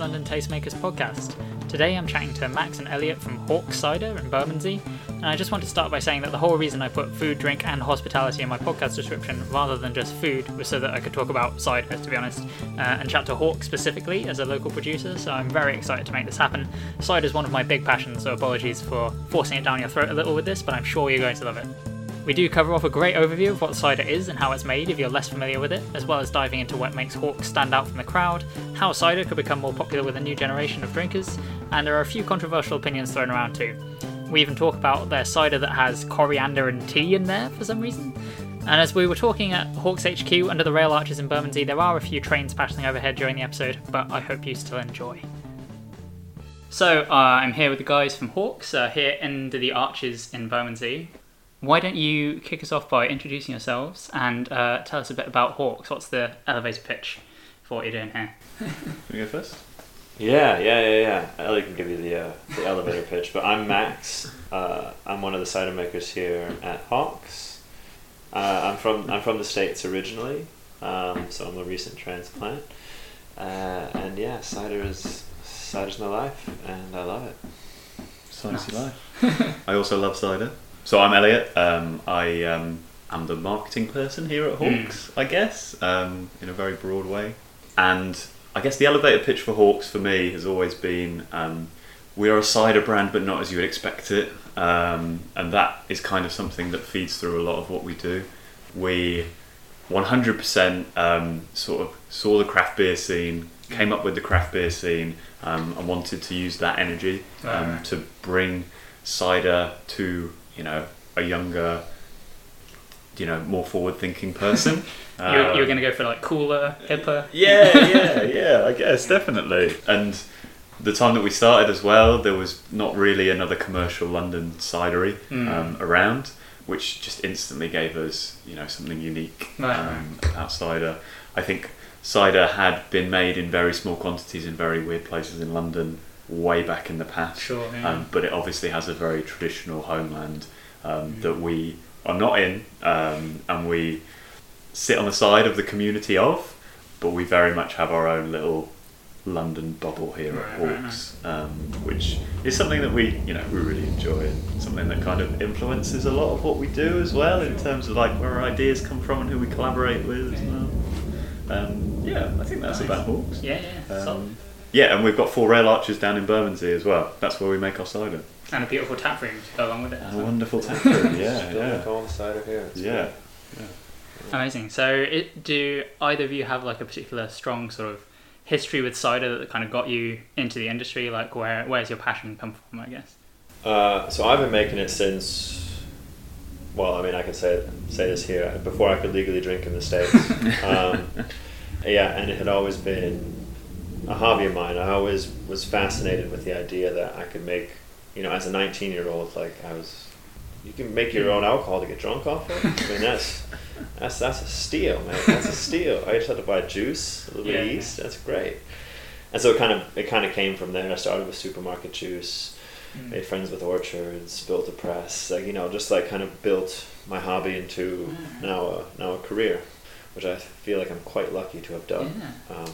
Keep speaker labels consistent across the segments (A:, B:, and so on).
A: London Tastemakers podcast. Today I'm chatting to Max and Elliot from Hawkes Cider in Bermondsey, and I just want to start by saying that the whole reason I put food, drink, and hospitality in my podcast description rather than just food was so that I could talk about cider, to be honest, uh, and chat to Hawkes specifically as a local producer, so I'm very excited to make this happen. Cider is one of my big passions, so apologies for forcing it down your throat a little with this, but I'm sure you're going to love it. We do cover off a great overview of what cider is and how it's made if you're less familiar with it, as well as diving into what makes Hawkes stand out from the crowd, how cider could become more popular with a new generation of drinkers, and there are a few controversial opinions thrown around too. We even talk about their cider that has coriander and tea in there for some reason. And as we were talking at Hawkes HQ under the rail arches in Bermondsey, there are a few trains passing overhead during the episode, but I hope you still enjoy. So, uh, I'm here with the guys from Hawkes, uh, here under the arches in Bermondsey. Why don't you kick us off by introducing yourselves and uh, tell us a bit about Hawkes? What's the elevator pitch for what you're doing here?
B: We go first.
C: Yeah, yeah, yeah, yeah. Ellie can give you the uh, the elevator pitch, but I'm Max. Uh, I'm one of the cider makers here at Hawkes. Uh, I'm from I'm from the states originally, um, so I'm a recent transplant. Uh, and yeah, cider is cider's my life, and I love it.
B: Cider's your life. I also love cider. So I'm Elliot. Um, I um, am the marketing person here at Hawkes, I guess, um, in a very broad way. And I guess the elevator pitch for Hawkes for me has always been um, we are a cider brand, but not as you would expect it. Um, and that is kind of something that feeds through a lot of what we do. We 100% um, sort of saw the craft beer scene, came up with the craft beer scene, um, and wanted to use that energy um,
A: Right.
B: to bring cider to you know a younger, you know, more forward-thinking person.
A: you, you were
B: Um,
A: going to go for like cooler, hipper.
B: yeah, yeah, yeah. I guess definitely. And the time that we started as well, there was not really another commercial London cidery
A: Mm.
B: um, around, which just instantly gave us, you know, something unique
A: Right,
B: um, about cider. I think cider had been made in very small quantities in very weird places in London way back in the past.
A: Sure, yeah.
B: Um, but it obviously has a very traditional homeland um,
A: Mm.
B: that we are not in, um, and we sit on the side of the community of, but we very much have our own little London bubble here
A: Right,
B: at
A: right,
B: Hawkes, um, which is something that we, you know, we really enjoy, and something that kind of influences a lot of what we do as well, in terms of like where our ideas come from and who we collaborate with as well. Um, yeah, I think that's
A: Nice.
B: about Hawkes.
A: Yeah, yeah. Solid.
B: yeah, and we've got four rail arches down in Bermondsey as well. That's where we make our cider.
A: And a beautiful tap room to go along with it.
B: And a wonderful tap room. Yeah, yeah,
C: make all the cider here. It's
B: yeah.
A: Amazing. So, it, do either of you have like a particular strong sort of history with cider that kind of got you into the industry? Like, where where's your passion come from? I guess.
C: Uh, so I've been making it since, well, I mean, I can say say this here before I could legally drink in the states. um, yeah, and it had always been a hobby of mine. I always was fascinated with the idea that I could make, you know, as a 19 year old, like I was, you can make your own alcohol to get drunk off of. I mean, that's that's that's a steal, man. That's a steal. I just had to buy juice, a little
A: Yeah.
C: yeast. That's great. And so it kind of it kind of came from there. I started with supermarket juice
A: Mm.
C: made friends with orchards, built a press, like you know, just like kind of built my hobby into
A: Mm.
C: now a now a career, which I feel like I'm quite lucky to have done.
A: Yeah.
C: Um,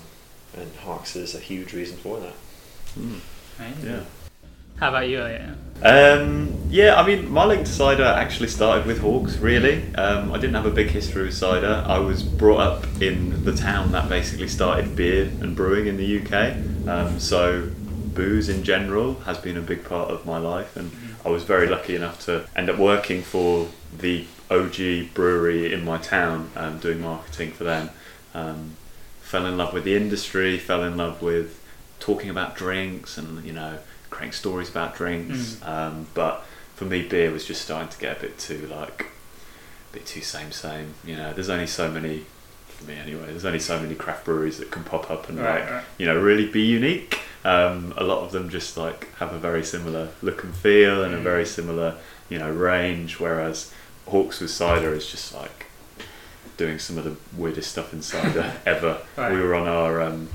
C: and Hawkes is a huge reason for that.
B: Mm,
A: Amazing.
B: yeah.
A: How about you, Elliot?
B: Um, yeah, I mean, my link to cider actually started with Hawkes, really. Um, I didn't have a big history with cider. I was brought up in the town that basically started beer and brewing in the UK. Um, so, booze in general has been a big part of my life, and I was very lucky enough to end up working for the OG brewery in my town, um, doing marketing for them. Um, fell in love with the industry, fell in love with talking about drinks and, you know, creating stories about drinks. Um, but for me, beer was just starting to get a bit too, like, a bit too same, same. You know, there's only so many, for me anyway, there's only so many craft breweries that can pop up and,
A: Right,
B: like,
A: right.
B: you know, really be unique. Um, a lot of them just, like, have a very similar look and feel and a
A: Mm.
B: very similar, you know, range, whereas Hawkes with cider is just like doing some of the weirdest stuff in cider ever.
A: Right.
B: We were on our um,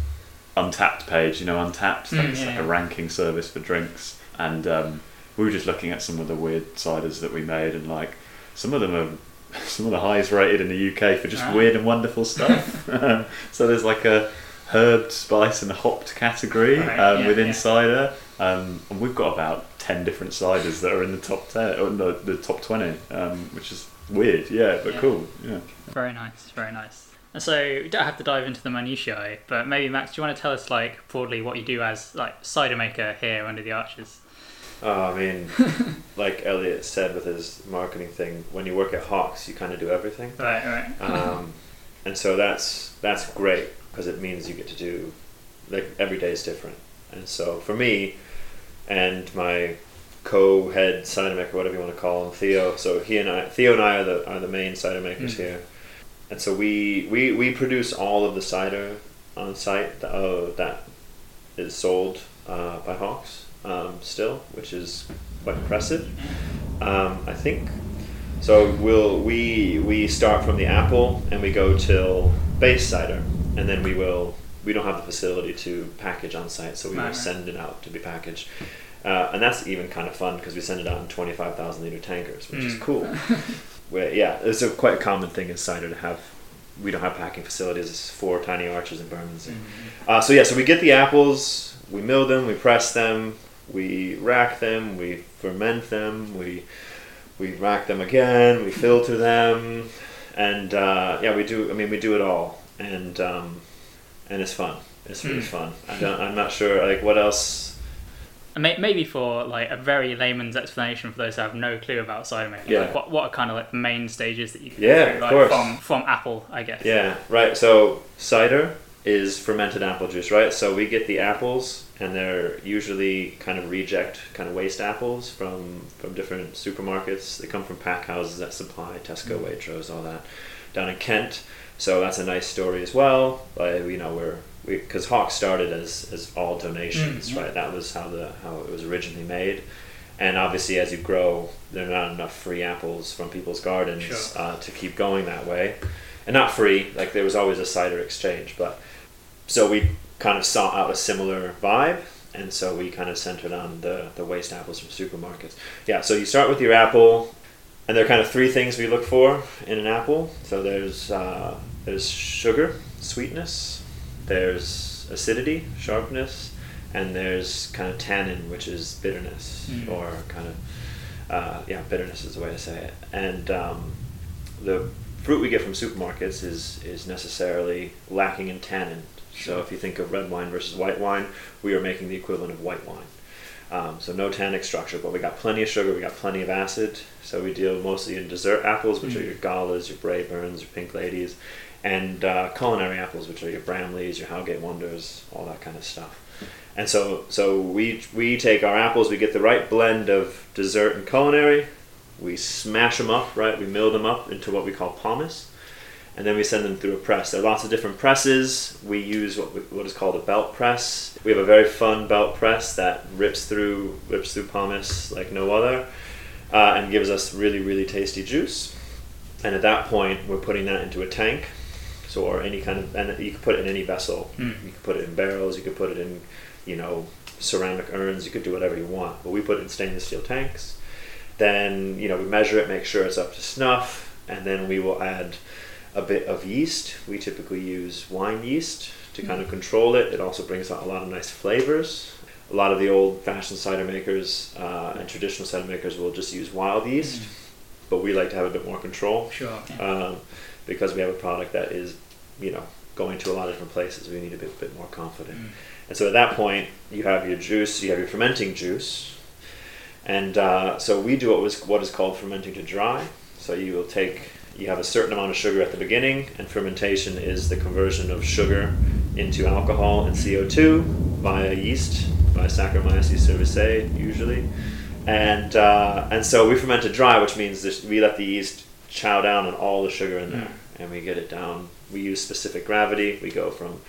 B: Untappd page, you know, Untappd,
A: Mm, yeah,
B: like a ranking service for drinks, and um, we were just looking at some of the weird ciders that we made, and like some of them are some of the highest rated in the UK for just
A: Ah.
B: weird and wonderful stuff. so there's like a herb, spice, and hopped category
A: Right,
B: um,
A: yeah,
B: within
A: yeah.
B: cider. Um, and we've got about ten different ciders that are in the top ten or the, the top twenty, um, which is weird. Yeah, but
A: Yeah.
B: cool. Yeah.
A: Very nice, very nice. And so we don't have to dive into the minutiae, but maybe Max, do you want to tell us like broadly what you do as like cider maker here under the arches?
C: Oh, I mean, like Elliot said with his marketing thing, when you work at Hawkes, you kind of do everything.
A: Right, right.
C: um, and so that's that's great because it means you get to do like every day is different. And so for me and my co-head cider maker, whatever you want to call him, Theo. So he and I, Theo and I are the are the main cider makers
A: Mm.
C: here. And so we, we we produce all of the cider on site that, uh, that is sold uh, by Hawkes um, still, which is quite impressive. Um, I think so. We'll we we start from the apple and we go till base cider, and then we will. We don't have the facility to package on site, so we will send it out to be packaged. Uh, and that's even kind of fun because we send it out in 25,000 liter tankers, which is
A: Mm.
C: cool. Where, yeah, it's a quite a common thing in cider to have. We don't have packing facilities. for tiny arches in Bermondsey. Uh, so yeah, so we get the apples, we mill them, we press them, we rack them, we ferment them, we we rack them again, we filter them, and uh, yeah, we do. I mean, we do it all, and um, and it's fun. It's really
A: Mm.
C: fun. I don't, I'm not sure like what else.
A: Maybe for like a very layman's explanation for those who have no clue about cider making,
C: Yeah.
A: like, what what are kind of like the main stages that you can
C: Yeah,
A: go through,
C: of course.
A: from from apple, I guess.
C: Yeah, right. So cider is fermented apple juice, right? So we get the apples, and they're usually kind of reject, kind of waste apples from from different supermarkets. They come from pack houses that supply Tesco, mm. Waitrose, all that down in Kent. So that's a nice story as well. But you know, we're because Hawkes started as as all donations,
A: Mm, yeah.
C: right? That was how the how it was originally made. And obviously, as you grow, there are not enough free apples from people's gardens
A: Sure.
C: uh, to keep going that way and not free like there was always a cider exchange but so we kind of sought out a similar vibe and so we kind of centered on the, the waste apples from supermarkets yeah so you start with your apple and there are kind of three things we look for in an apple so there's uh, there's sugar sweetness there's acidity sharpness and there's kind of tannin which is bitterness
A: Mm.
C: or kind of uh, yeah bitterness is the way to say it and um, the fruit we get from supermarkets is is necessarily lacking in tannin. So if you think of red wine versus white wine, we are making the equivalent of white wine. Um, so no tannic structure, but we got plenty of sugar, we got plenty of acid. So we deal mostly in dessert apples, which are
A: Mm.
C: your galas, your Braeburns, your Pink Ladies, and uh, culinary apples, which are your Bramleys, your Howgate Wonders, all that kind of stuff. And so, so we we take our apples, we get the right blend of dessert and culinary, we smash them up, right? We mill them up into what we call pomace, and then we send them through a press. There are lots of different presses. We use what we, what is called a belt press. We have a very fun belt press that rips through rips through pomace like no other, uh, and gives us really really tasty juice. And at that point, we're putting that into a tank, so or any kind of and you could put it in any vessel.
A: Mm.
C: You could put it in barrels. You could put it in, you know, ceramic urns. You could do whatever you want. But we put it in stainless steel tanks. Then you know we measure it, make sure it's up to snuff, and then we will add a bit of yeast. We typically use wine yeast to kind of control it. It also brings out a lot of nice flavors. A lot of the old-fashioned cider makers uh, and traditional cider makers will just use wild yeast, but we like to have a bit more control
A: Sure. yeah.
C: um, because we have a product that is, you know, going to a lot of different places. We need to be a bit more confident.
A: Mm.
C: And so at that point, you have your juice, you have your fermenting juice, and uh, so we do what was what is called fermenting to dry. So you will take you have a certain amount of sugar at the beginning, and fermentation is the conversion of sugar into alcohol and CO two via yeast, by Saccharomyces cerevisiae usually, and uh, and so we ferment it dry, which means this, we let the yeast chow down on all the sugar in there, and we get it down. We use specific gravity. We go from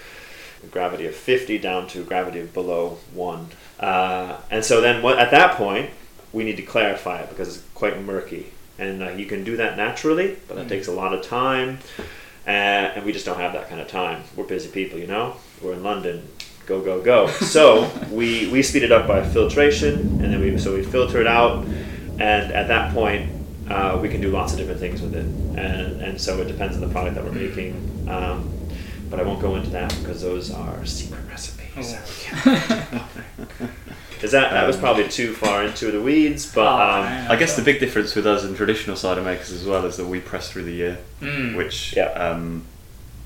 C: a gravity of 50 down to a gravity of below 1. Uh, and so then what, at that point, we need to clarify it because it's quite murky. And uh, you can do that naturally, but that
A: Mm.
C: takes a lot of time. Uh, and we just don't have that kind of time. We're busy people, you know? We're in London. Go, go, go. So we, we speed it up by filtration, and then we so we filter it out, and at that point uh, we can do lots of different things with it, and and so it depends on the product that we're making. Um, but I won't go into that because those are secret recipes.
A: Oh.
C: Is that that was
B: Um,
C: probably too far into the weeds, but
A: Oh,
C: um.
B: I guess the big difference with us and traditional cider makers as well is that we press through the year,
A: Mm.
B: which
C: Yeah.
B: um,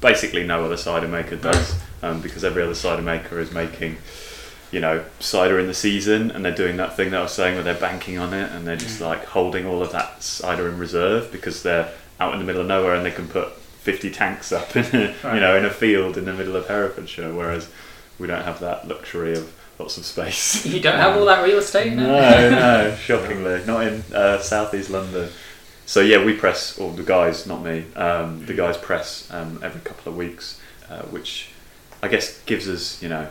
B: basically no other cider maker does, um, because every other cider maker is making, you know, cider in the season, and they're doing that thing that I was saying where they're banking on it, and they're just
A: Mm.
B: like holding all of that cider in reserve because they're out in the middle of nowhere and they can put 50 tanks up in a,
A: Right.
B: you know in a field in the middle of Herefordshire, whereas we don't have that luxury of lots of space.
A: You don't have all that real estate it?
B: No, no, shockingly, not in uh, southeast London. So yeah, we press, or the guys, not me. Um, the guys press um, every couple of weeks, uh, which I guess gives us, you know,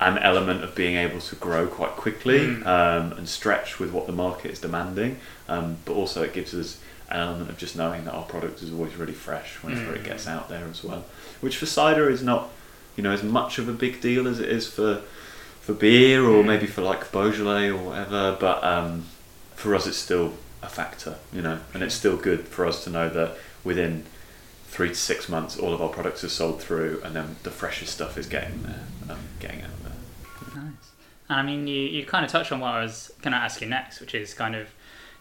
B: an element of being able to grow quite quickly
A: Mm.
B: um, and stretch with what the market is demanding. Um, but also, it gives us an element of just knowing that our product is always really fresh whenever it
A: Mm.
B: gets out there as well. Which for cider is not, you know, as much of a big deal as it is for for beer or
A: Mm.
B: maybe for like Beaujolais or whatever. But um, for us, it's still a factor, you know, and it's still good for us to know that within three to six months, all of our products are sold through, and then the freshest stuff is getting there, um, getting out there.
A: And I mean, you, you kind of touched on what I was going to ask you next, which is kind of,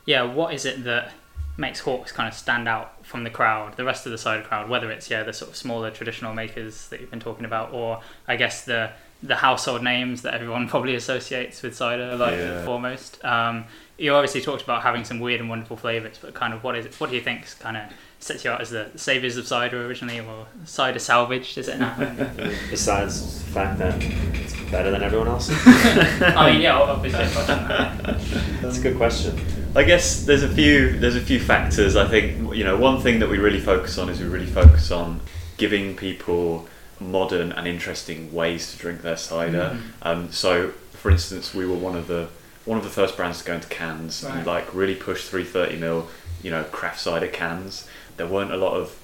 A: yeah, what is it that makes Hawkes kind of stand out from the crowd, the rest of the cider crowd, whether it's, yeah, the sort of smaller traditional makers that you've been talking about, or I guess the the household names that everyone probably associates with cider, like
B: Yeah.
A: foremost. Um, you obviously talked about having some weird and wonderful flavors, but kind of what is it, what do you think kind of sets you out as the saviors of cider originally, or cider salvaged? Is it now?
C: besides the fact that it's better than everyone else,
A: I mean, yeah, obviously. apart from
C: that's a good question.
B: I guess there's a few there's a few factors. I think you know one thing that we really focus on is we really focus on giving people modern and interesting ways to drink their cider.
A: Mhm.
B: Um, so, for instance, we were one of the one of the first brands to go into cans
A: Right.
B: and like really push 330 ml, you know, craft cider cans. There weren't a lot of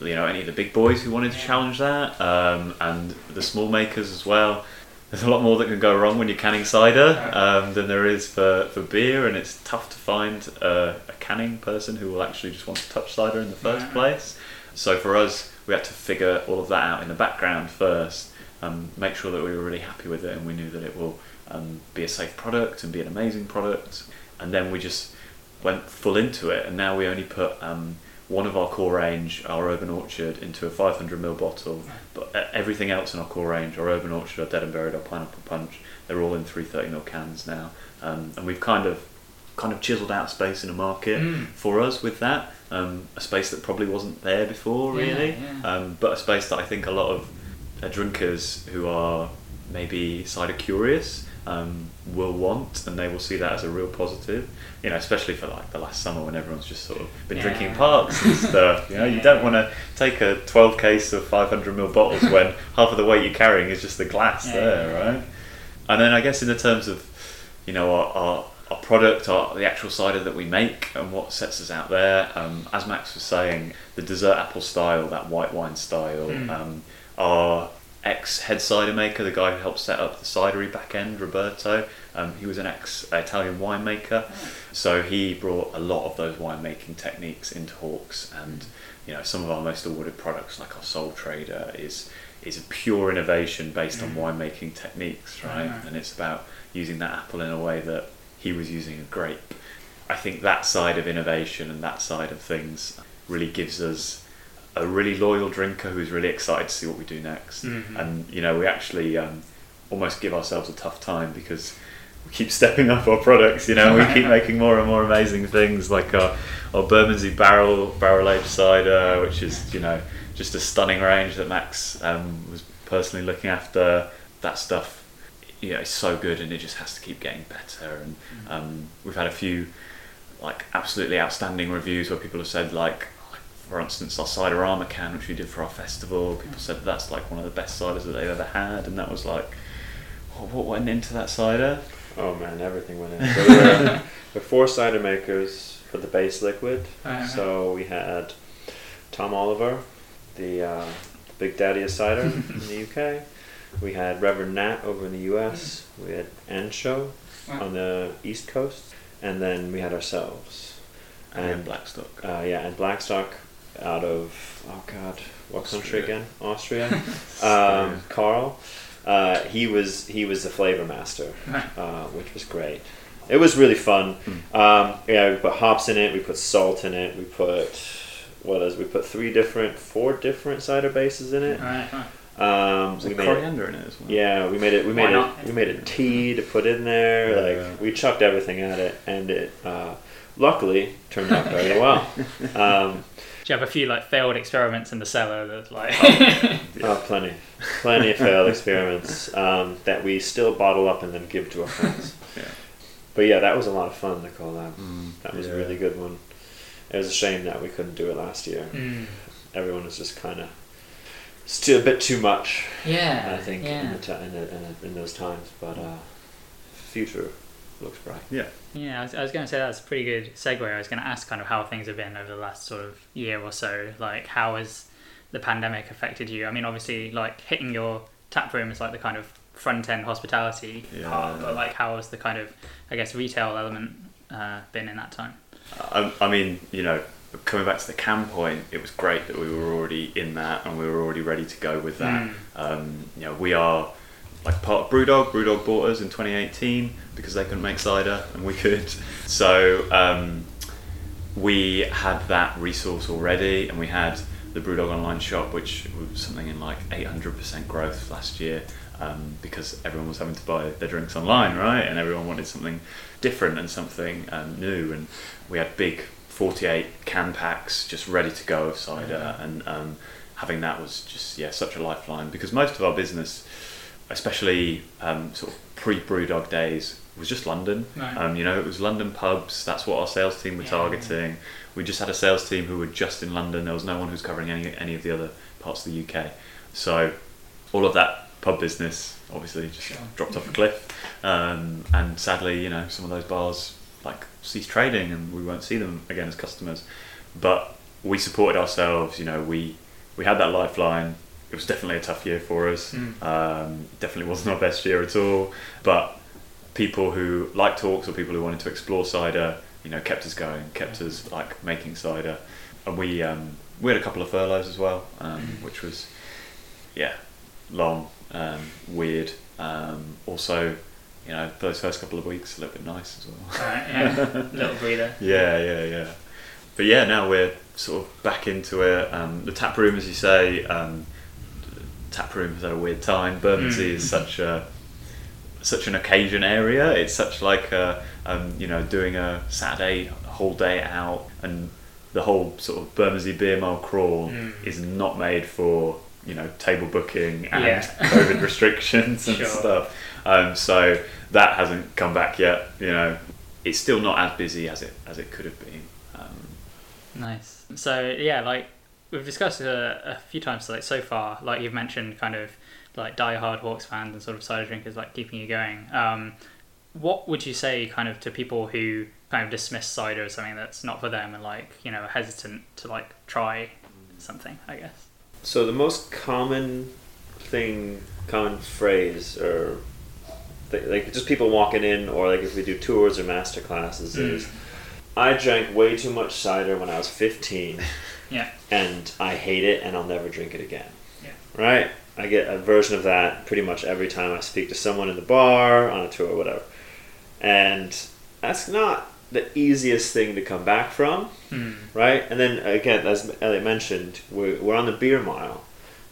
B: you know any of the big boys who wanted to challenge that, um, and the small makers as well. There's a lot more that can go wrong when you're canning cider um, than there is for, for beer, and it's tough to find uh, a canning person who will actually just want to touch cider in the first
A: Yeah.
B: place. So for us, we had to figure all of that out in the background first, um, make sure that we were really happy with it, and we knew that it will um, be a safe product and be an amazing product. And then we just went full into it, and now we only put um, one of our core range, our Urban Orchard, into a 500ml bottle, but uh, everything else in our core range, our Urban Orchard, our Dead and Buried, our Pineapple Punch, they're all in 330ml cans now, um, and we've kind of kind of chiseled out space in the market
A: Mm.
B: for us with that, um, a space that probably wasn't there before,
A: Yeah,
B: really,
A: yeah.
B: Um, but a space that I think a lot of uh, drinkers who are maybe cider curious um, will want, and they will see that as a real positive. You know, especially for like the last summer when everyone's just sort of been
A: Yeah.
B: drinking parks and stuff. You know, you don't want to take a 12 case of 500 ml bottles when half of the weight you're carrying is just the glass
A: Yeah,
B: there,
A: yeah, yeah.
B: right? And then I guess in the terms of, you know, our, our, our product, our, the actual cider that we make and what sets us out there, um, as Max was saying, the dessert apple style, that white wine style,
A: Mm.
B: um, our ex head cider maker, the guy who helped set up the cidery back end, Roberto, um, he was an ex Italian winemaker, so he brought a lot of those winemaking techniques into Hawkes, and you know some of our most awarded products, like our Soul Trader, is is a pure innovation based on
A: Mm.
B: winemaking techniques, right?
A: Right.
B: And it's about using that apple in a way that he was using a grape. I think that side of innovation and that side of things really gives us a really loyal drinker who's really excited to see what we do next.
A: Mhm.
B: And you know, we actually um, almost give ourselves a tough time because we keep stepping up our products. You know, we keep making more and more amazing things like our our Bermondsey barrel barrel aged cider, which is you know just a stunning range that Max um, was personally looking after. That stuff, you know, is so good, and it just has to keep getting better. And um, we've had a few like absolutely outstanding reviews where people have said like for instance our ciderama can which we did for our festival people said that's like one of the best ciders that they've ever had and that was like oh, what went into that cider
C: Oh man, everything went in. So there were, were four cider makers for the base liquid.
A: Uh-huh.
C: So we had Tom Oliver, the uh, Big Daddy of cider in the UK. We had Reverend Nat over in the US. We had Anxo on the East Coast, and then we had ourselves.
B: and
C: And
B: blackstock
C: uh, yeah, and Blackstock out of oh god, what country
B: Austria.
C: again? Austria. um, Carl. Uh, he was he was the flavor master, uh, which was great. It was really fun. Um, yeah, we put hops in it. We put salt in it. We put what is? We put three different, four different cider bases in it.
A: Right.
C: Um, we made it,
B: coriander in it as well?
C: yeah, we made it. We made it. We made a tea to put in there.
B: Yeah.
C: Like we chucked everything at it, and it uh, luckily turned out very well. Um,
A: Do you have a few like failed experiments in the cellar that like?
C: oh, plenty, plenty of failed experiments um, that we still bottle up and then give to our friends.
B: Yeah.
C: But yeah, that was a lot of fun. The collab.
B: Mm,
C: That was
B: yeah.
C: a really good one. It was a shame that we couldn't do it last year.
A: Mm.
C: Everyone was just kind of still a bit too much.
A: Yeah,
C: I think in, the ti in, the, in, the, in those times, but uh, future looks bright.
B: Yeah.
A: Yeah, I was, I was going to say that's a pretty good segue. I was going to ask kind of how things have been over the last sort of year or so. Like, how has the pandemic affected you? I mean, obviously, like hitting your tap room is like the kind of front end hospitality
B: Yeah.
A: part, but like, how has the kind of, I guess, retail element uh, been in that time?
B: I, I mean, you know, coming back to the cam point, it was great that we were already in that and we were already ready to go with that.
A: Mm.
B: Um, you know, we are like part of Brewdog. Brewdog bought us in 2018 because they couldn't make cider and we could. So um, we had that resource already, and we had the Brewdog online shop, which was something in like 800% growth last year. Um, because everyone was having to buy their drinks online, right? And everyone wanted something different and something um, new. And we had big 48 can packs just ready to go of cider, and um, having that was just yeah such a lifeline because most of our business, especially um, sort of pre Brewdog days, was just London.
A: Right.
B: Um, you know, it was London pubs. That's what our sales team were
A: Yeah.
B: targeting. We just had a sales team who were just in London. There was no one who was covering any any of the other parts of the UK. So all of that pub business obviously just
A: Sure.
B: dropped off a cliff. Um, and sadly, you know, some of those bars like ceased trading, and we won't see them again as customers. But we supported ourselves. You know, we we had that lifeline. It was definitely a tough year for us.
A: Mm.
B: Um, definitely wasn't our best year at all. But people who liked talks or people who wanted to explore cider, you know, kept us going, kept us like making cider, and we um, we had a couple of furloughs as well, um, which was yeah, long, um, weird. Um, also, you know, those first couple of weeks a little bit nice as well.
A: Right, yeah, little breather.
B: Yeah, yeah, yeah. But yeah, now we're sort of back into it. Um, the tap room, as you say, um, tap room has had a weird time. Bermondsey
A: Mm.
B: is such a such an occasion area. It's such like a, um, you know doing a Saturday whole day out, and the whole sort of Bermondsey beer mile crawl
A: Mm.
B: is not made for you know table booking and
A: Yeah.
B: COVID restrictions and
A: Sure.
B: stuff. Um, so that hasn't come back yet. You know, it's still not as busy as it as it could have been. Um,
A: Nice. So yeah, like we've discussed a, a few times, like so far, like you've mentioned, kind of like die-hard Hawkes fans and sort of cider drinkers, like keeping you going. Um, what would you say, kind of, to people who kind of dismiss cider as something that's not for them and like you know hesitant to like try something? I guess.
C: So the most common thing, common phrase, or th- like just people walking in, or like if we do tours or master classes,
A: Mm.
C: is I drank way too much cider when I was fifteen,
A: Yeah.
C: and I hate it, and I'll never drink it again.
A: Yeah.
C: Right? I get a version of that pretty much every time I speak to someone in the bar, on a tour, whatever. And that's not the easiest thing to come back from
A: Hmm.
C: right? And then again, as Elliot mentioned, we're, we're on the beer mile.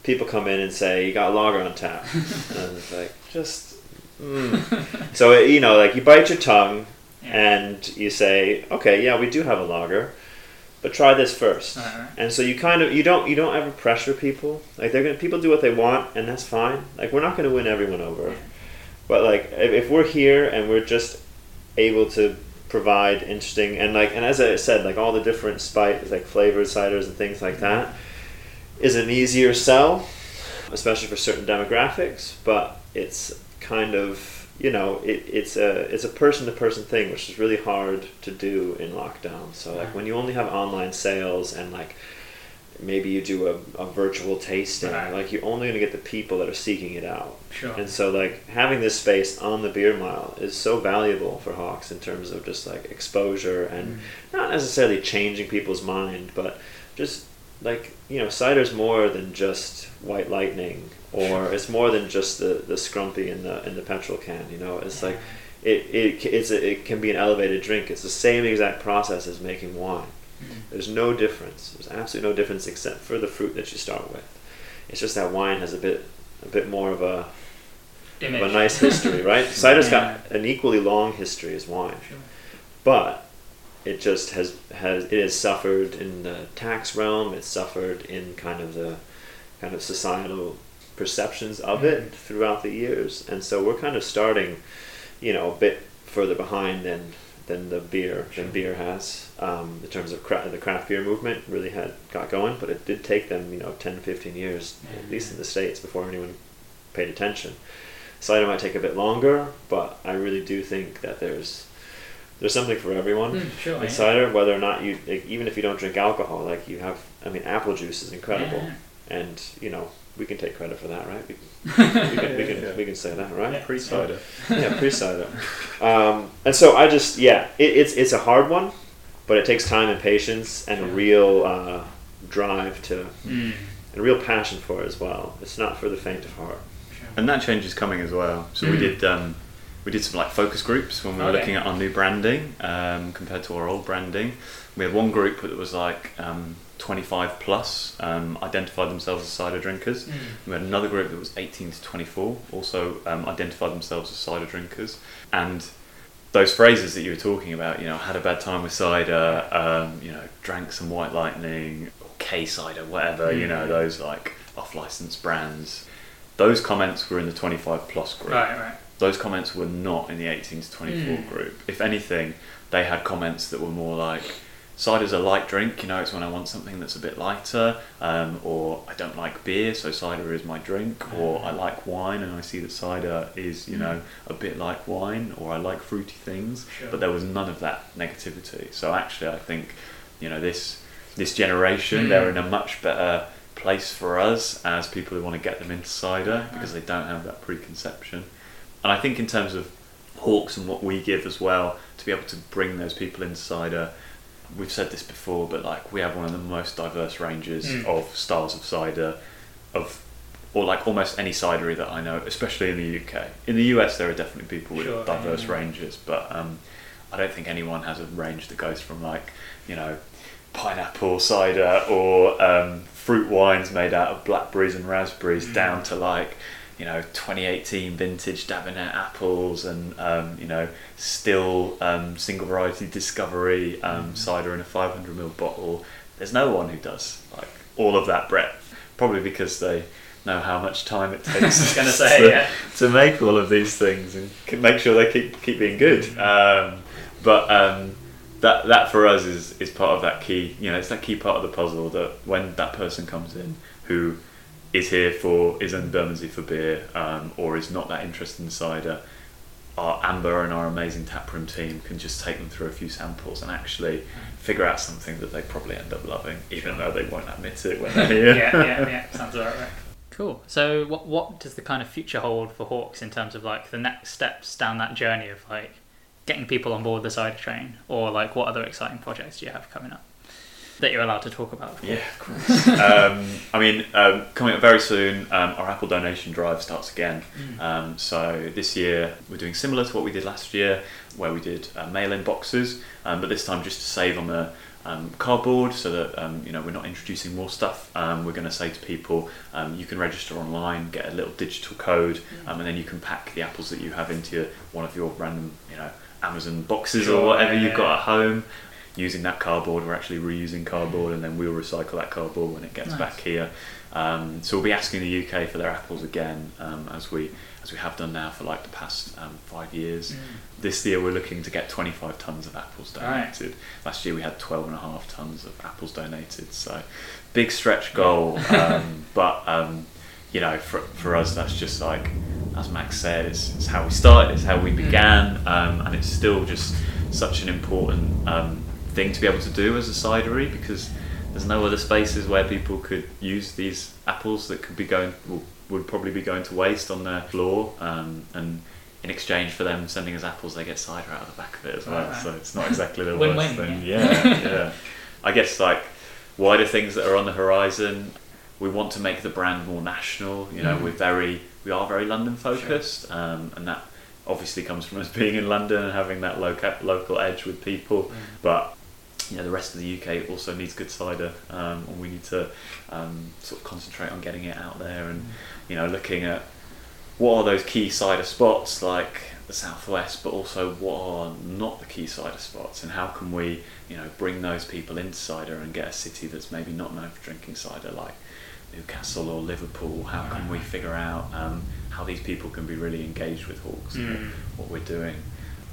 C: People come in and say, "You got lager on tap," and it's like, just. Mm. so you know, like you bite your tongue, and you say, "Okay, yeah, we do have a lager, but try this first.
A: Alright.
C: And so you kind of you don't you don't ever pressure people. Like they're gonna people do what they want, and that's fine. Like we're not gonna win everyone over, but like if, if we're here and we're just able to provide interesting and like and as I said, like all the different spice like flavored ciders and things like that is an easier sell, especially for certain demographics. But it's kind of you know it, it's a it's a person to person thing, which is really hard to do in lockdown. So like when you only have online sales and like maybe you do a, a virtual tasting,
A: Right.
C: like you're only gonna get the people that are seeking it out.
A: Sure.
C: And so, like having this space on the beer mile is so valuable for Hawkes in terms of just like exposure and
A: Mm.
C: not necessarily changing people's mind, but just like you know, cider's more than just white lightning, or it's more than just the the scrumpy in the in the petrol can. You know, it's like it it it's a, it can be an elevated drink. It's the same exact process as making wine. Mm-hmm. There's no difference. There's absolutely no difference except for the fruit that you start with. It's just that wine has a bit a bit more of a
A: Image.
C: of a nice history, right? Cider's
A: Yeah.
C: got an equally long history as wine,
A: Sure.
C: but it just has has it has suffered in the tax realm. It's suffered in kind of the kind of societal perceptions of it throughout the years, and so we're kind of starting, you know, a bit further behind than than the beer than beer has um, in terms of cra- the craft beer movement really had got going, but it did take them you know 10, 15 years at least in the states before anyone paid attention. Cider might take a bit longer, but I really do think that there's there's something for everyone
A: Mm, sure,
C: in
A: yeah.
C: cider. Whether or not you, like, even if you don't drink alcohol, like you have, I mean, apple juice is incredible,
A: Yeah.
C: and you know we can take credit for that, right? We can, we can, we can,
B: Yeah.
C: we can say that, right?
A: Yeah.
B: Pre cider.
C: yeah, pre cider. Um, and so I just, yeah, it, it's it's a hard one, but it takes time and patience and a real uh, drive to
A: Mm.
C: and a real passion for it as well. It's not for the faint of heart.
B: And that change is coming as well. So we
A: Mm.
B: did um, we did some like focus groups when we were
A: Okay.
B: looking at our new branding um, compared to our old branding. We had one group that was like um, 25 plus, um, identified themselves as cider drinkers.
A: Mm.
B: We had another group that was 18 to 24, also um, identified themselves as cider drinkers. And those phrases that you were talking about, you know, had a bad time with cider, um, you know, drank some white lightning, or K cider, whatever, you know,
A: Mm.
B: those like off license brands. Those comments were in the 25 plus group.
A: Right, right.
B: Those comments were not in the 18 to 24
A: Mm.
B: group. If anything, they had comments that were more like, cider's a light drink, you know, it's when I want something that's a bit lighter, um, or I don't like beer, so cider is my drink, or I like wine and I see that cider is, you know, a bit like wine, or I like fruity things,
A: Sure.
B: but there was none of that negativity. So actually, I think, you know, this this generation,
A: Mm.
B: they're in a much better place for us as people who want to get them into cider because they don't have that preconception. And I think in terms of Hawkes and what we give as well, to be able to bring those people inside cider, we've said this before, but like we have one of the most diverse ranges
A: Mm.
B: of styles of cider, of or like almost any cidery that I know, especially in the UK. In the US, there are definitely people with diverse
A: yeah.
B: ranges, but um, I don't think anyone has a range that goes from like you know pineapple cider or um, fruit wines made out of blackberries and raspberries
A: Mm.
B: down to like you know 2018 vintage Dabinet apples and um, you know still um, single variety discovery um,
A: Mm.
B: cider in a 500 ml bottle there's no one who does like all of that breadth probably because they know how much time it takes
A: gonna say,
B: to,
A: yeah.
B: to make all of these things and make sure they keep keep being good um, but um, that that for us is is part of that key you know it's that key part of the puzzle that when that person comes in who is here for is in Bermondsey for beer um, or is not that interested in cider our Amber and our amazing taproom team can just take them through a few samples and actually figure out something that they probably end up loving even though they won't admit it when they're here
A: yeah, yeah, yeah. Sounds about right. Cool. So, what what does the kind of future hold for Hawkes in terms of like the next steps down that journey of like getting people on board the cider train, or like what other exciting projects do you have coming up that you're allowed to talk about?
B: Yeah, of course. um, I mean, um, coming up very soon, um, our Apple donation drive starts again.
A: Mm.
B: Um, so this year we're doing similar to what we did last year, where we did uh, mail-in boxes, um, but this time just to save on the um, cardboard, so that um, you know we're not introducing more stuff. Um, we're going to say to people, um, you can register online, get a little digital code, um, and then you can pack the apples that you have into one of your random, you know, Amazon boxes
A: Sure,
B: or whatever
A: yeah,
B: you've got at home. Using that cardboard, we're actually reusing cardboard, and then we'll recycle that cardboard when it gets
A: Nice.
B: back here. Um, so we'll be asking the UK for their apples again, um, as we as we have done now for like the past um, five years.
A: Mm.
B: This year we're looking to get 25 tons of apples
A: Right.
B: donated. Last year we had 12 and a half tons of apples donated. So big stretch goal, um, but um, you know, for, for us that's just like as Max said, it's, it's how we started, it's how we
A: Mm.
B: began, um, and it's still just such an important um, thing to be able to do as a cidery because there's no other spaces where people could use these apples that could be going well, would probably be going to waste on their floor um, and in exchange for them sending us apples they get cider out of the back of it as well
A: Right.
B: so it's not exactly the worst thing
A: yeah.
B: yeah yeah I guess like wider things that are on the horizon. We want to make the brand more national. You know,
A: Mm.
B: we're very we are very London focused, um, and that obviously comes from us being in London and having that local local edge with people. But you know, the rest of the UK also needs good cider, um, and we need to um, sort of concentrate on getting it out there and you know looking at what are those key cider spots like the southwest, but also what are not the key cider spots, and how can we you know bring those people into cider and get a city that's maybe not known for drinking cider like Newcastle or Liverpool. How can we figure out um, how these people can be really engaged with Hawkes and
A: Mm.
B: what we're doing?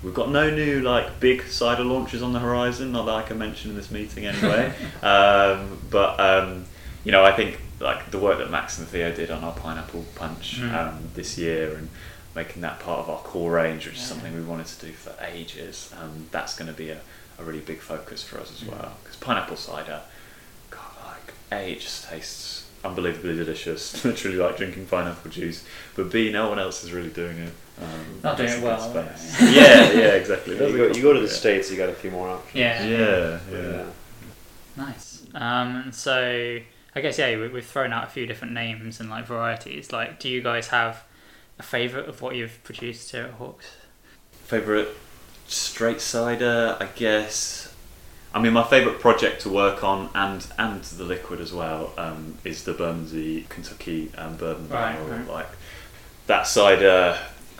B: We've got no new like big cider launches on the horizon, not that I can mention in this meeting anyway. um, but um, you know, I think like the work that Max and Theo did on our pineapple punch
A: Mm.
B: um, this year and making that part of our core range, which is something we wanted to do for ages. Um, that's going to be a, a really big focus for us as well because pineapple cider, God, like a it just tastes unbelievably delicious, literally like drinking pineapple juice. But b no one else is really doing it. Um,
A: Not doing
B: it's
A: it
B: a
A: well.
B: space. yeah, yeah, exactly.
C: You go, you go to the
B: couple,
C: states, you got a few more options.
A: Yeah.
B: Yeah, yeah.
C: Yeah.
A: Nice. Um, so I guess yeah, we, we've thrown out a few different names and like varieties. Like, do you guys have a favorite of what you've produced here at Hawkes?
B: Favorite straight cider, I guess. I mean, my favorite project to work on, and and the liquid as well, um, is the Bermondsey Kentucky um, bourbon
A: Right,
B: barrel.
A: right.
B: Like that cider.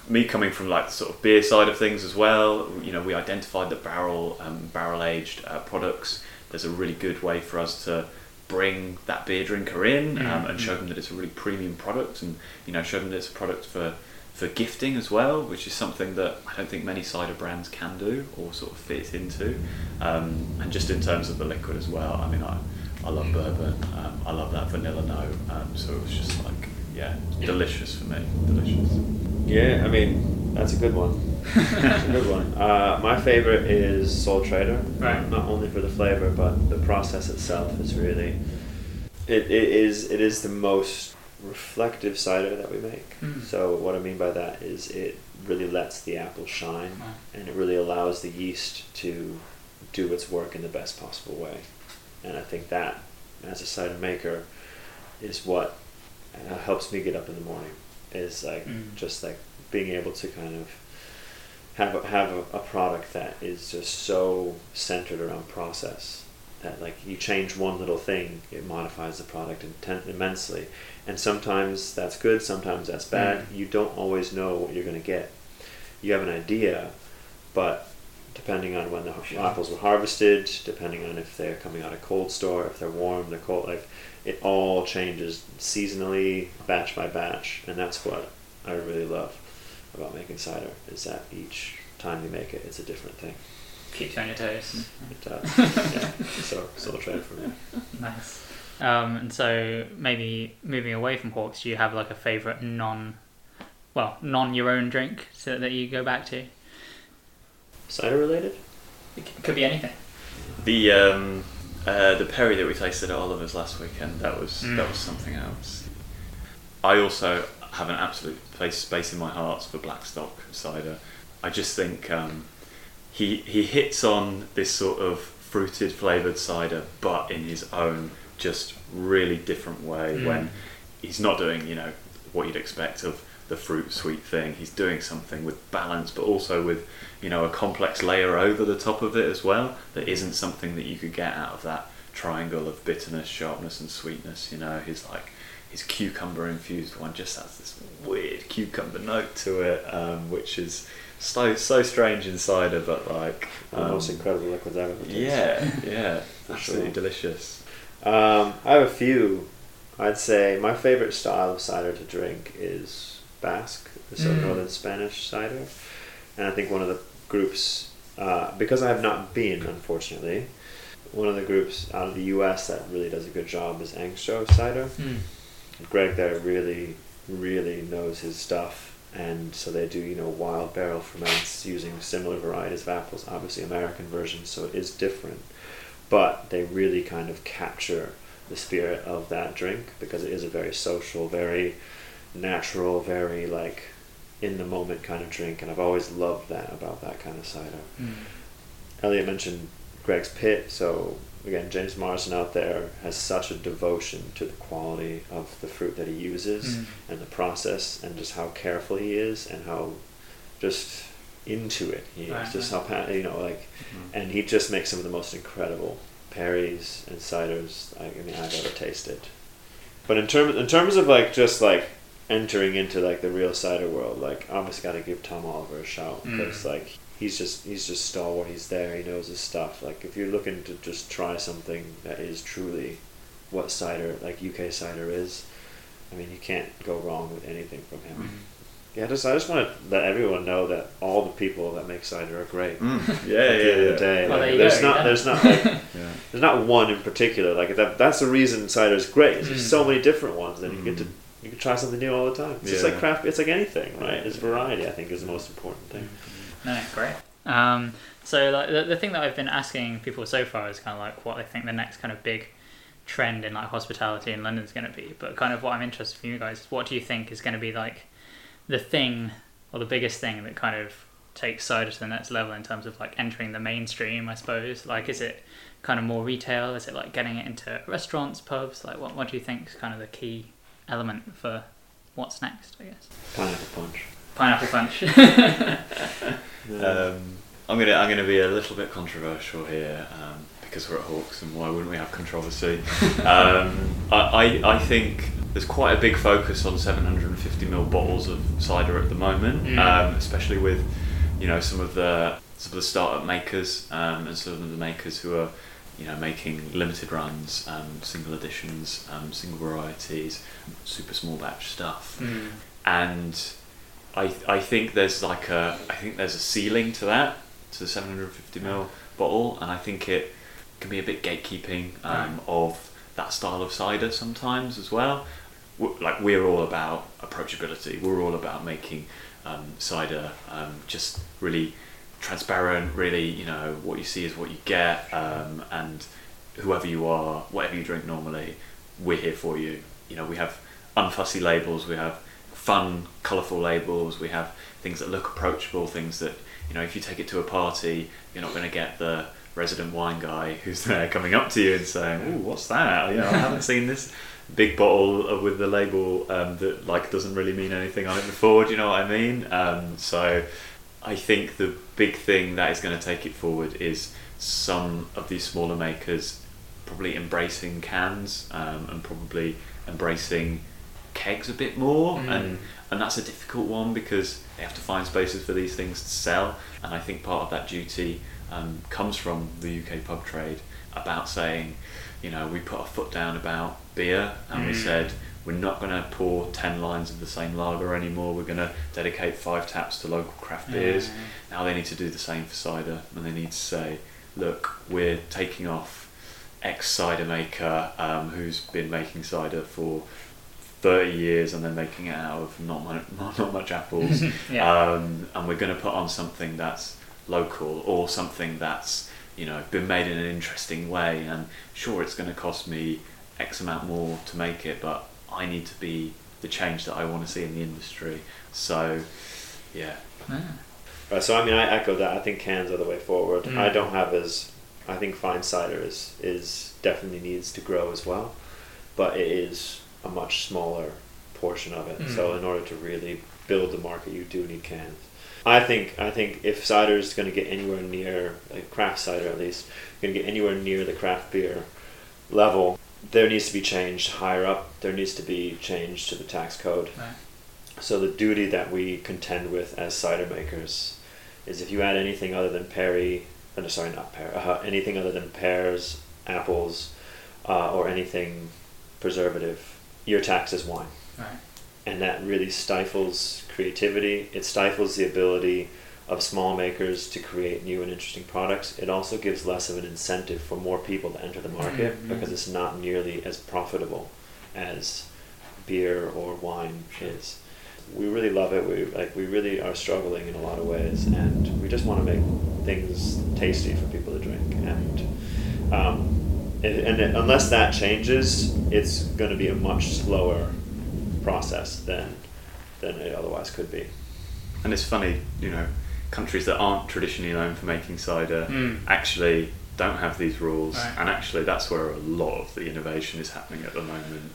B: Me coming from like the sort of beer side of things as well, you know, we identified that barrel um, barrel aged uh, products. There's a really good way for us to bring that beer drinker in um, and show them that it's a really premium product, and you know, show them that it's a product for for gifting as well, which is something that I don't think many cider brands can do or sort of fit into. Um, and just in terms of the liquid as well, I mean, I, I love bourbon, um, I love that vanilla note, um, so it was just like, yeah, delicious for me, delicious.
C: Yeah, I mean that's a good one. That's a good one. Uh, my favorite is Soul Trader.
A: Right.
C: Not only for the flavor, but the process itself is really. It, it is it is the most reflective cider that we make.
A: Mm.
C: So what I mean by that is it really lets the apple shine,
A: Wow.
C: and it really allows the yeast to do its work in the best possible way. And I think that, as a cider maker, is what uh, helps me get up in the morning. Is like
A: Mm.
C: just like being able to kind of have a, have a, a product that is just so centered around process that like you change one little thing, it modifies the product inten- immensely. And sometimes that's good, sometimes that's bad.
A: Mm.
C: You don't always know what you're going to get. You have an idea, but depending on when the apples were harvested, depending on if they're coming out of cold store, if they're warm, they're cold, like it all changes seasonally, batch by batch, and that's what I really love about making cider is that each time you make it, it's a different thing.
A: Keeps you on your toes.
C: It, uh, yeah, so so try it for me.
A: Nice. Um, and so maybe moving away from Hawkes, do you have like a favorite non, well, non your own drink so that you go back to?
C: Cider related?
A: It could be anything.
B: The um, uh, the Perry that we tasted at Oliver's last weekend, that was
A: Mm.
B: that was something else. I also have an absolute place space in my heart for Blackstock cider. I just think um, he he hits on this sort of fruited flavored cider, but in his own just really different way.
A: Mm.
B: When he's not doing you know what you'd expect of the fruit sweet thing. He's doing something with balance, but also with you know a complex layer over the top of it as well. That isn't something that you could get out of that triangle of bitterness, sharpness, and sweetness. You know, his like his cucumber infused one just has this weird cucumber note to it, um, which is so so strange in cider, but like
C: One of the most
B: um,
C: incredible ever tasted.
B: yeah, yeah, absolutely
C: sure.
B: delicious.
C: Um, I have a few. I'd say my favorite style of cider to drink is Basque, the so
A: Mm.
C: Northern Spanish cider. And I think one of the groups, uh, because I have not been, unfortunately, one of the groups out of the US that really does a good job is Anxo cider.
A: Mm.
C: Greg there really, really knows his stuff. And so they do, you know, wild barrel ferments using similar varieties of apples, obviously American version, so it is different. But they really kind of capture the spirit of that drink because it is a very social, very natural, very like in the moment kind of drink. And I've always loved that about that kind of cider.
A: Mm.
C: Elliot mentioned Gregg's Pit. So again, James Marsden out there has such a devotion to the quality of the fruit that he uses
A: Mm.
C: and the process and just how careful he is and how just into it he
A: Right,
C: is. Just how you know like,
B: Mm.
C: and he just makes some of the most incredible perries and ciders I, I mean I've ever tasted. But in terms in terms of like just like entering into like the real cider world, like I almost got to give Tom Oliver a shout
A: Mm.
C: because like he's just he's just stalwart. He's there. He knows his stuff. Like if you're looking to just try something that is truly what cider like UK cider is, I mean you can't go wrong with anything from him.
A: Mm.
C: Yeah, just I just want to let everyone know that all the people that make cider are great.
B: Mm. Yeah,
C: At
B: yeah,
C: the end of
B: yeah.
C: the day,
A: Well,
C: like,
A: there you
C: there's
A: go,
C: not
A: yeah.
C: there's not like
B: yeah.
C: there's not one in particular. Like that that's the reason cider is great. There's
A: Mm.
C: so many different ones, and you get to
B: Mm.
C: You can try something new all the time. It's just like craft. It's like anything, right? It's variety. I think is the most important thing.
A: No, great. Um, so like the, the thing that I've been asking people so far is kind of like what they think the next kind of big trend in like hospitality in London is going to be. But kind of what I'm interested from you guys is what do you think is going to be like the thing or the biggest thing that kind of takes cider to the next level in terms of like entering the mainstream, I suppose. Like, is it kind of more retail? Is it like getting it into restaurants, pubs? Like, what what do you think is kind of the key element for what's next? I guess
C: Pineapple punch.
A: pineapple punch.
B: Um, I'm gonna I'm gonna be a little bit controversial here um, because we're at Hawkes and why wouldn't we have controversy? um, I, I I think there's quite a big focus on 750 ml bottles of cider at the moment,
A: Mm.
B: um, especially with you know some of the some of the startup makers um, and some of the makers who are you know making limited runs, um, single editions, um, single varieties, super small batch stuff
A: Mm.
B: and I I think there's like a I think there's a ceiling to that to the 750 ml bottle, and I think it can be a bit gatekeeping um, of that style of cider sometimes as well. W- Like we're all about approachability. We're all about making um, cider um, just really transparent. Really, you know, what you see is what you get, um, and whoever you are, whatever you drink normally, we're here for you. You know, we have unfussy labels. We have fun, colourful labels. We have things that look approachable. Things that you know, if you take it to a party, you're not going to get the resident wine guy who's there coming up to you and saying, "Oh, what's that? You know, I haven't seen this big bottle with the label um, that like doesn't really mean anything on it before." Do you know what I mean? Um, so, I think the big thing that is going to take it forward is some of these smaller makers probably embracing cans um, and probably embracing kegs a bit more
A: Mm.
B: and and that's a difficult one because they have to find spaces for these things to sell and I think part of that duty um, comes from the UK pub trade about saying you know we put our foot down about beer and we
A: Mm.
B: said we're not going to pour 10 lines of the same lager anymore. We're going to dedicate five taps to local craft beers. Now they need to do the same for cider and they need to say look we're taking off ex cider maker um, who's been making cider for 30 years and they're making it out of not much, not much apples.
A: Yeah.
B: um, and we're going to put on something that's local or something that's you know been made in an interesting way. And sure it's going to cost me x amount more to make it but I need to be the change that I want to see in the industry so yeah.
C: Right, so I mean, I echo that. I think cans are the way forward.
A: Mm.
C: I don't have as, I think fine cider is is definitely needs to grow as well, but it is a much smaller portion of it.
A: Mm.
C: So in order to really build the market, you do need cans. I think I think if cider is going to get anywhere near like craft cider at least, going to get anywhere near the craft beer level, there needs to be change higher up. There needs to be change to the tax code.
A: Right.
C: So the duty that we contend with as cider makers is if you add anything other than perry, uh, no, sorry, not pear, uh, anything other than pears, apples, uh, or anything preservative, your tax is wine,
A: Right.
C: and that really stifles creativity. It stifles the ability of small makers to create new and interesting products. It also gives less of an incentive for more people to enter the market
A: Mhm.
C: because it's not nearly as profitable as beer or wine is. We really love it. We like we really are struggling in a lot of ways, and we just want to make things tasty for people to drink. And um, and, and it- unless that changes, it's going to be a much slower process than than it otherwise could be.
B: And it's funny, you know, countries that aren't traditionally known for making cider
A: Mm.
B: actually don't have these rules,
A: Right.
B: and actually that's where a lot of the innovation is happening at the moment.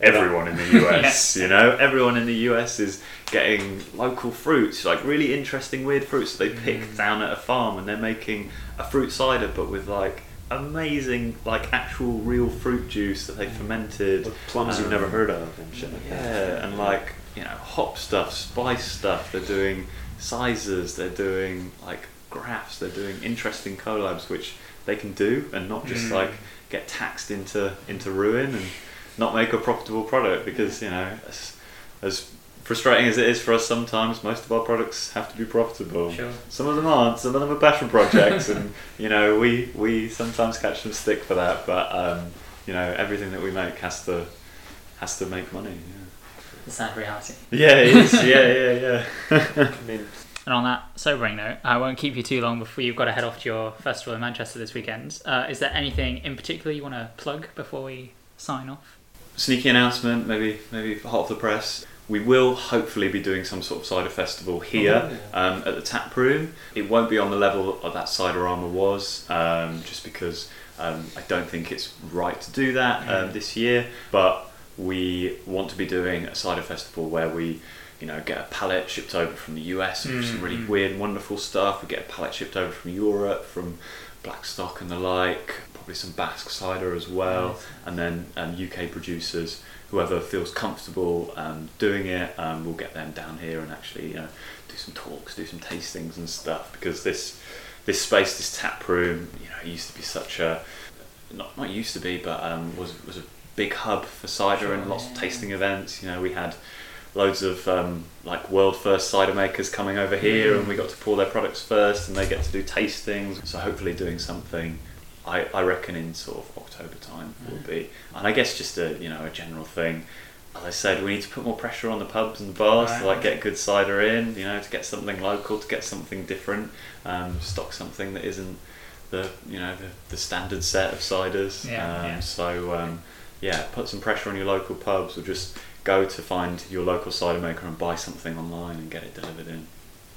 B: Everyone in the US,
A: Yes.
B: you know, everyone in the US is getting local fruits, like really interesting, weird fruits that they pick
A: Mm.
B: down at a farm, and they're making a fruit cider, but with like amazing, like actual real fruit juice that they fermented.
C: With plums you've
B: Um,
C: never heard of and shit like that.
B: yeah, and like you know, hop stuff, spice stuff. They're doing sizes. They're doing like graphs. They're doing interesting collabs, which they can do, and not just
A: Mm.
B: like get taxed into into ruin and not make a profitable product. Because you know, as, as frustrating as it is for us sometimes, most of our products have to be profitable.
A: Sure.
B: Some of them aren't. Some of them are passion projects, and you know, we we sometimes catch some stick for that. But um, you know, everything that we make has to has to make money. Yeah.
A: The sad reality.
B: Yeah, it is. yeah, yeah, yeah.
C: I mean,
A: And on that sobering note, I won't keep you too long before you've got to head off to your festival in Manchester this weekend. Uh, is there anything in particular you want to plug before we sign off?
B: Sneaky announcement, maybe maybe hot off the press. We will hopefully be doing some sort of cider festival here um, at the tap room. It won't be on the level of that cider armor was, um, just because um, I don't think it's right to do that um, this year. But we want to be doing a cider festival where we, you know, get a pallet shipped over from the US with some really
A: Mhm.
B: weird wonderful stuff. We get a pallet shipped over from Europe, from Blackstock and the like. Probably some Basque cider as well
A: Nice.
B: and then um, UK producers, whoever feels comfortable um, doing it, um, we'll get them down here and actually you know do some talks, do some tastings and stuff because this this space, this tap room, you know, used to be such a not not used to be, but um, was was a big hub for cider and
A: Sure,
B: lots of tasting events. You know, we had loads of um, like world first cider makers coming over here, and we got to pour their products first, and they get to do tastings. So hopefully, doing something. I, I reckon in sort of October time will be, and I guess just a you know a general thing. As I said, we need to put more pressure on the pubs and the bars to like get good cider in, you know, to get something local, to get something different, um, stock something that isn't the you know the, the standard set of ciders.
A: Yeah,
B: um,
A: yeah.
B: So um, yeah, put some pressure on your local pubs, or just go to find your local cider maker and buy something online and get it delivered in.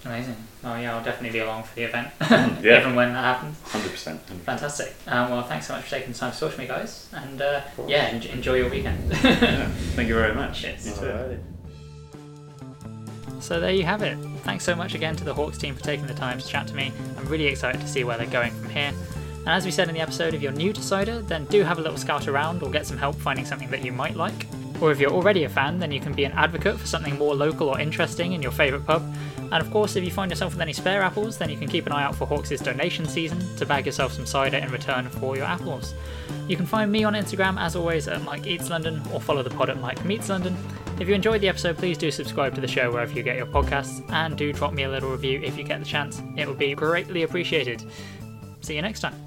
A: Amazing. Oh yeah, I'll definitely be along for the event.
B: Yeah.
A: If and when that happens.
B: Hundred percent.
A: Fantastic. Um, well, thanks so much for taking the time to talk to me, guys. And uh, yeah, en- enjoy your weekend.
B: Thank you very much.
A: Yes.
B: You too.
A: So there you have it. Thanks so much again to the Hawkes team for taking the time to chat to me. I'm really excited to see where they're going from here. And as we said in the episode, if you're new to cider, then do have a little scout around or get some help finding something that you might like. Or if you're already a fan, then you can be an advocate for something more local or interesting in your favourite pub. And of course, if you find yourself with any spare apples, then you can keep an eye out for Hawkes' donation season to bag yourself some cider in return for your apples. You can find me on Instagram as always at Mike Eats London or follow the pod at Mike Meets London. If you enjoyed the episode, please do subscribe to the show wherever you get your podcasts and do drop me a little review if you get the chance. It would be greatly appreciated. See you next time.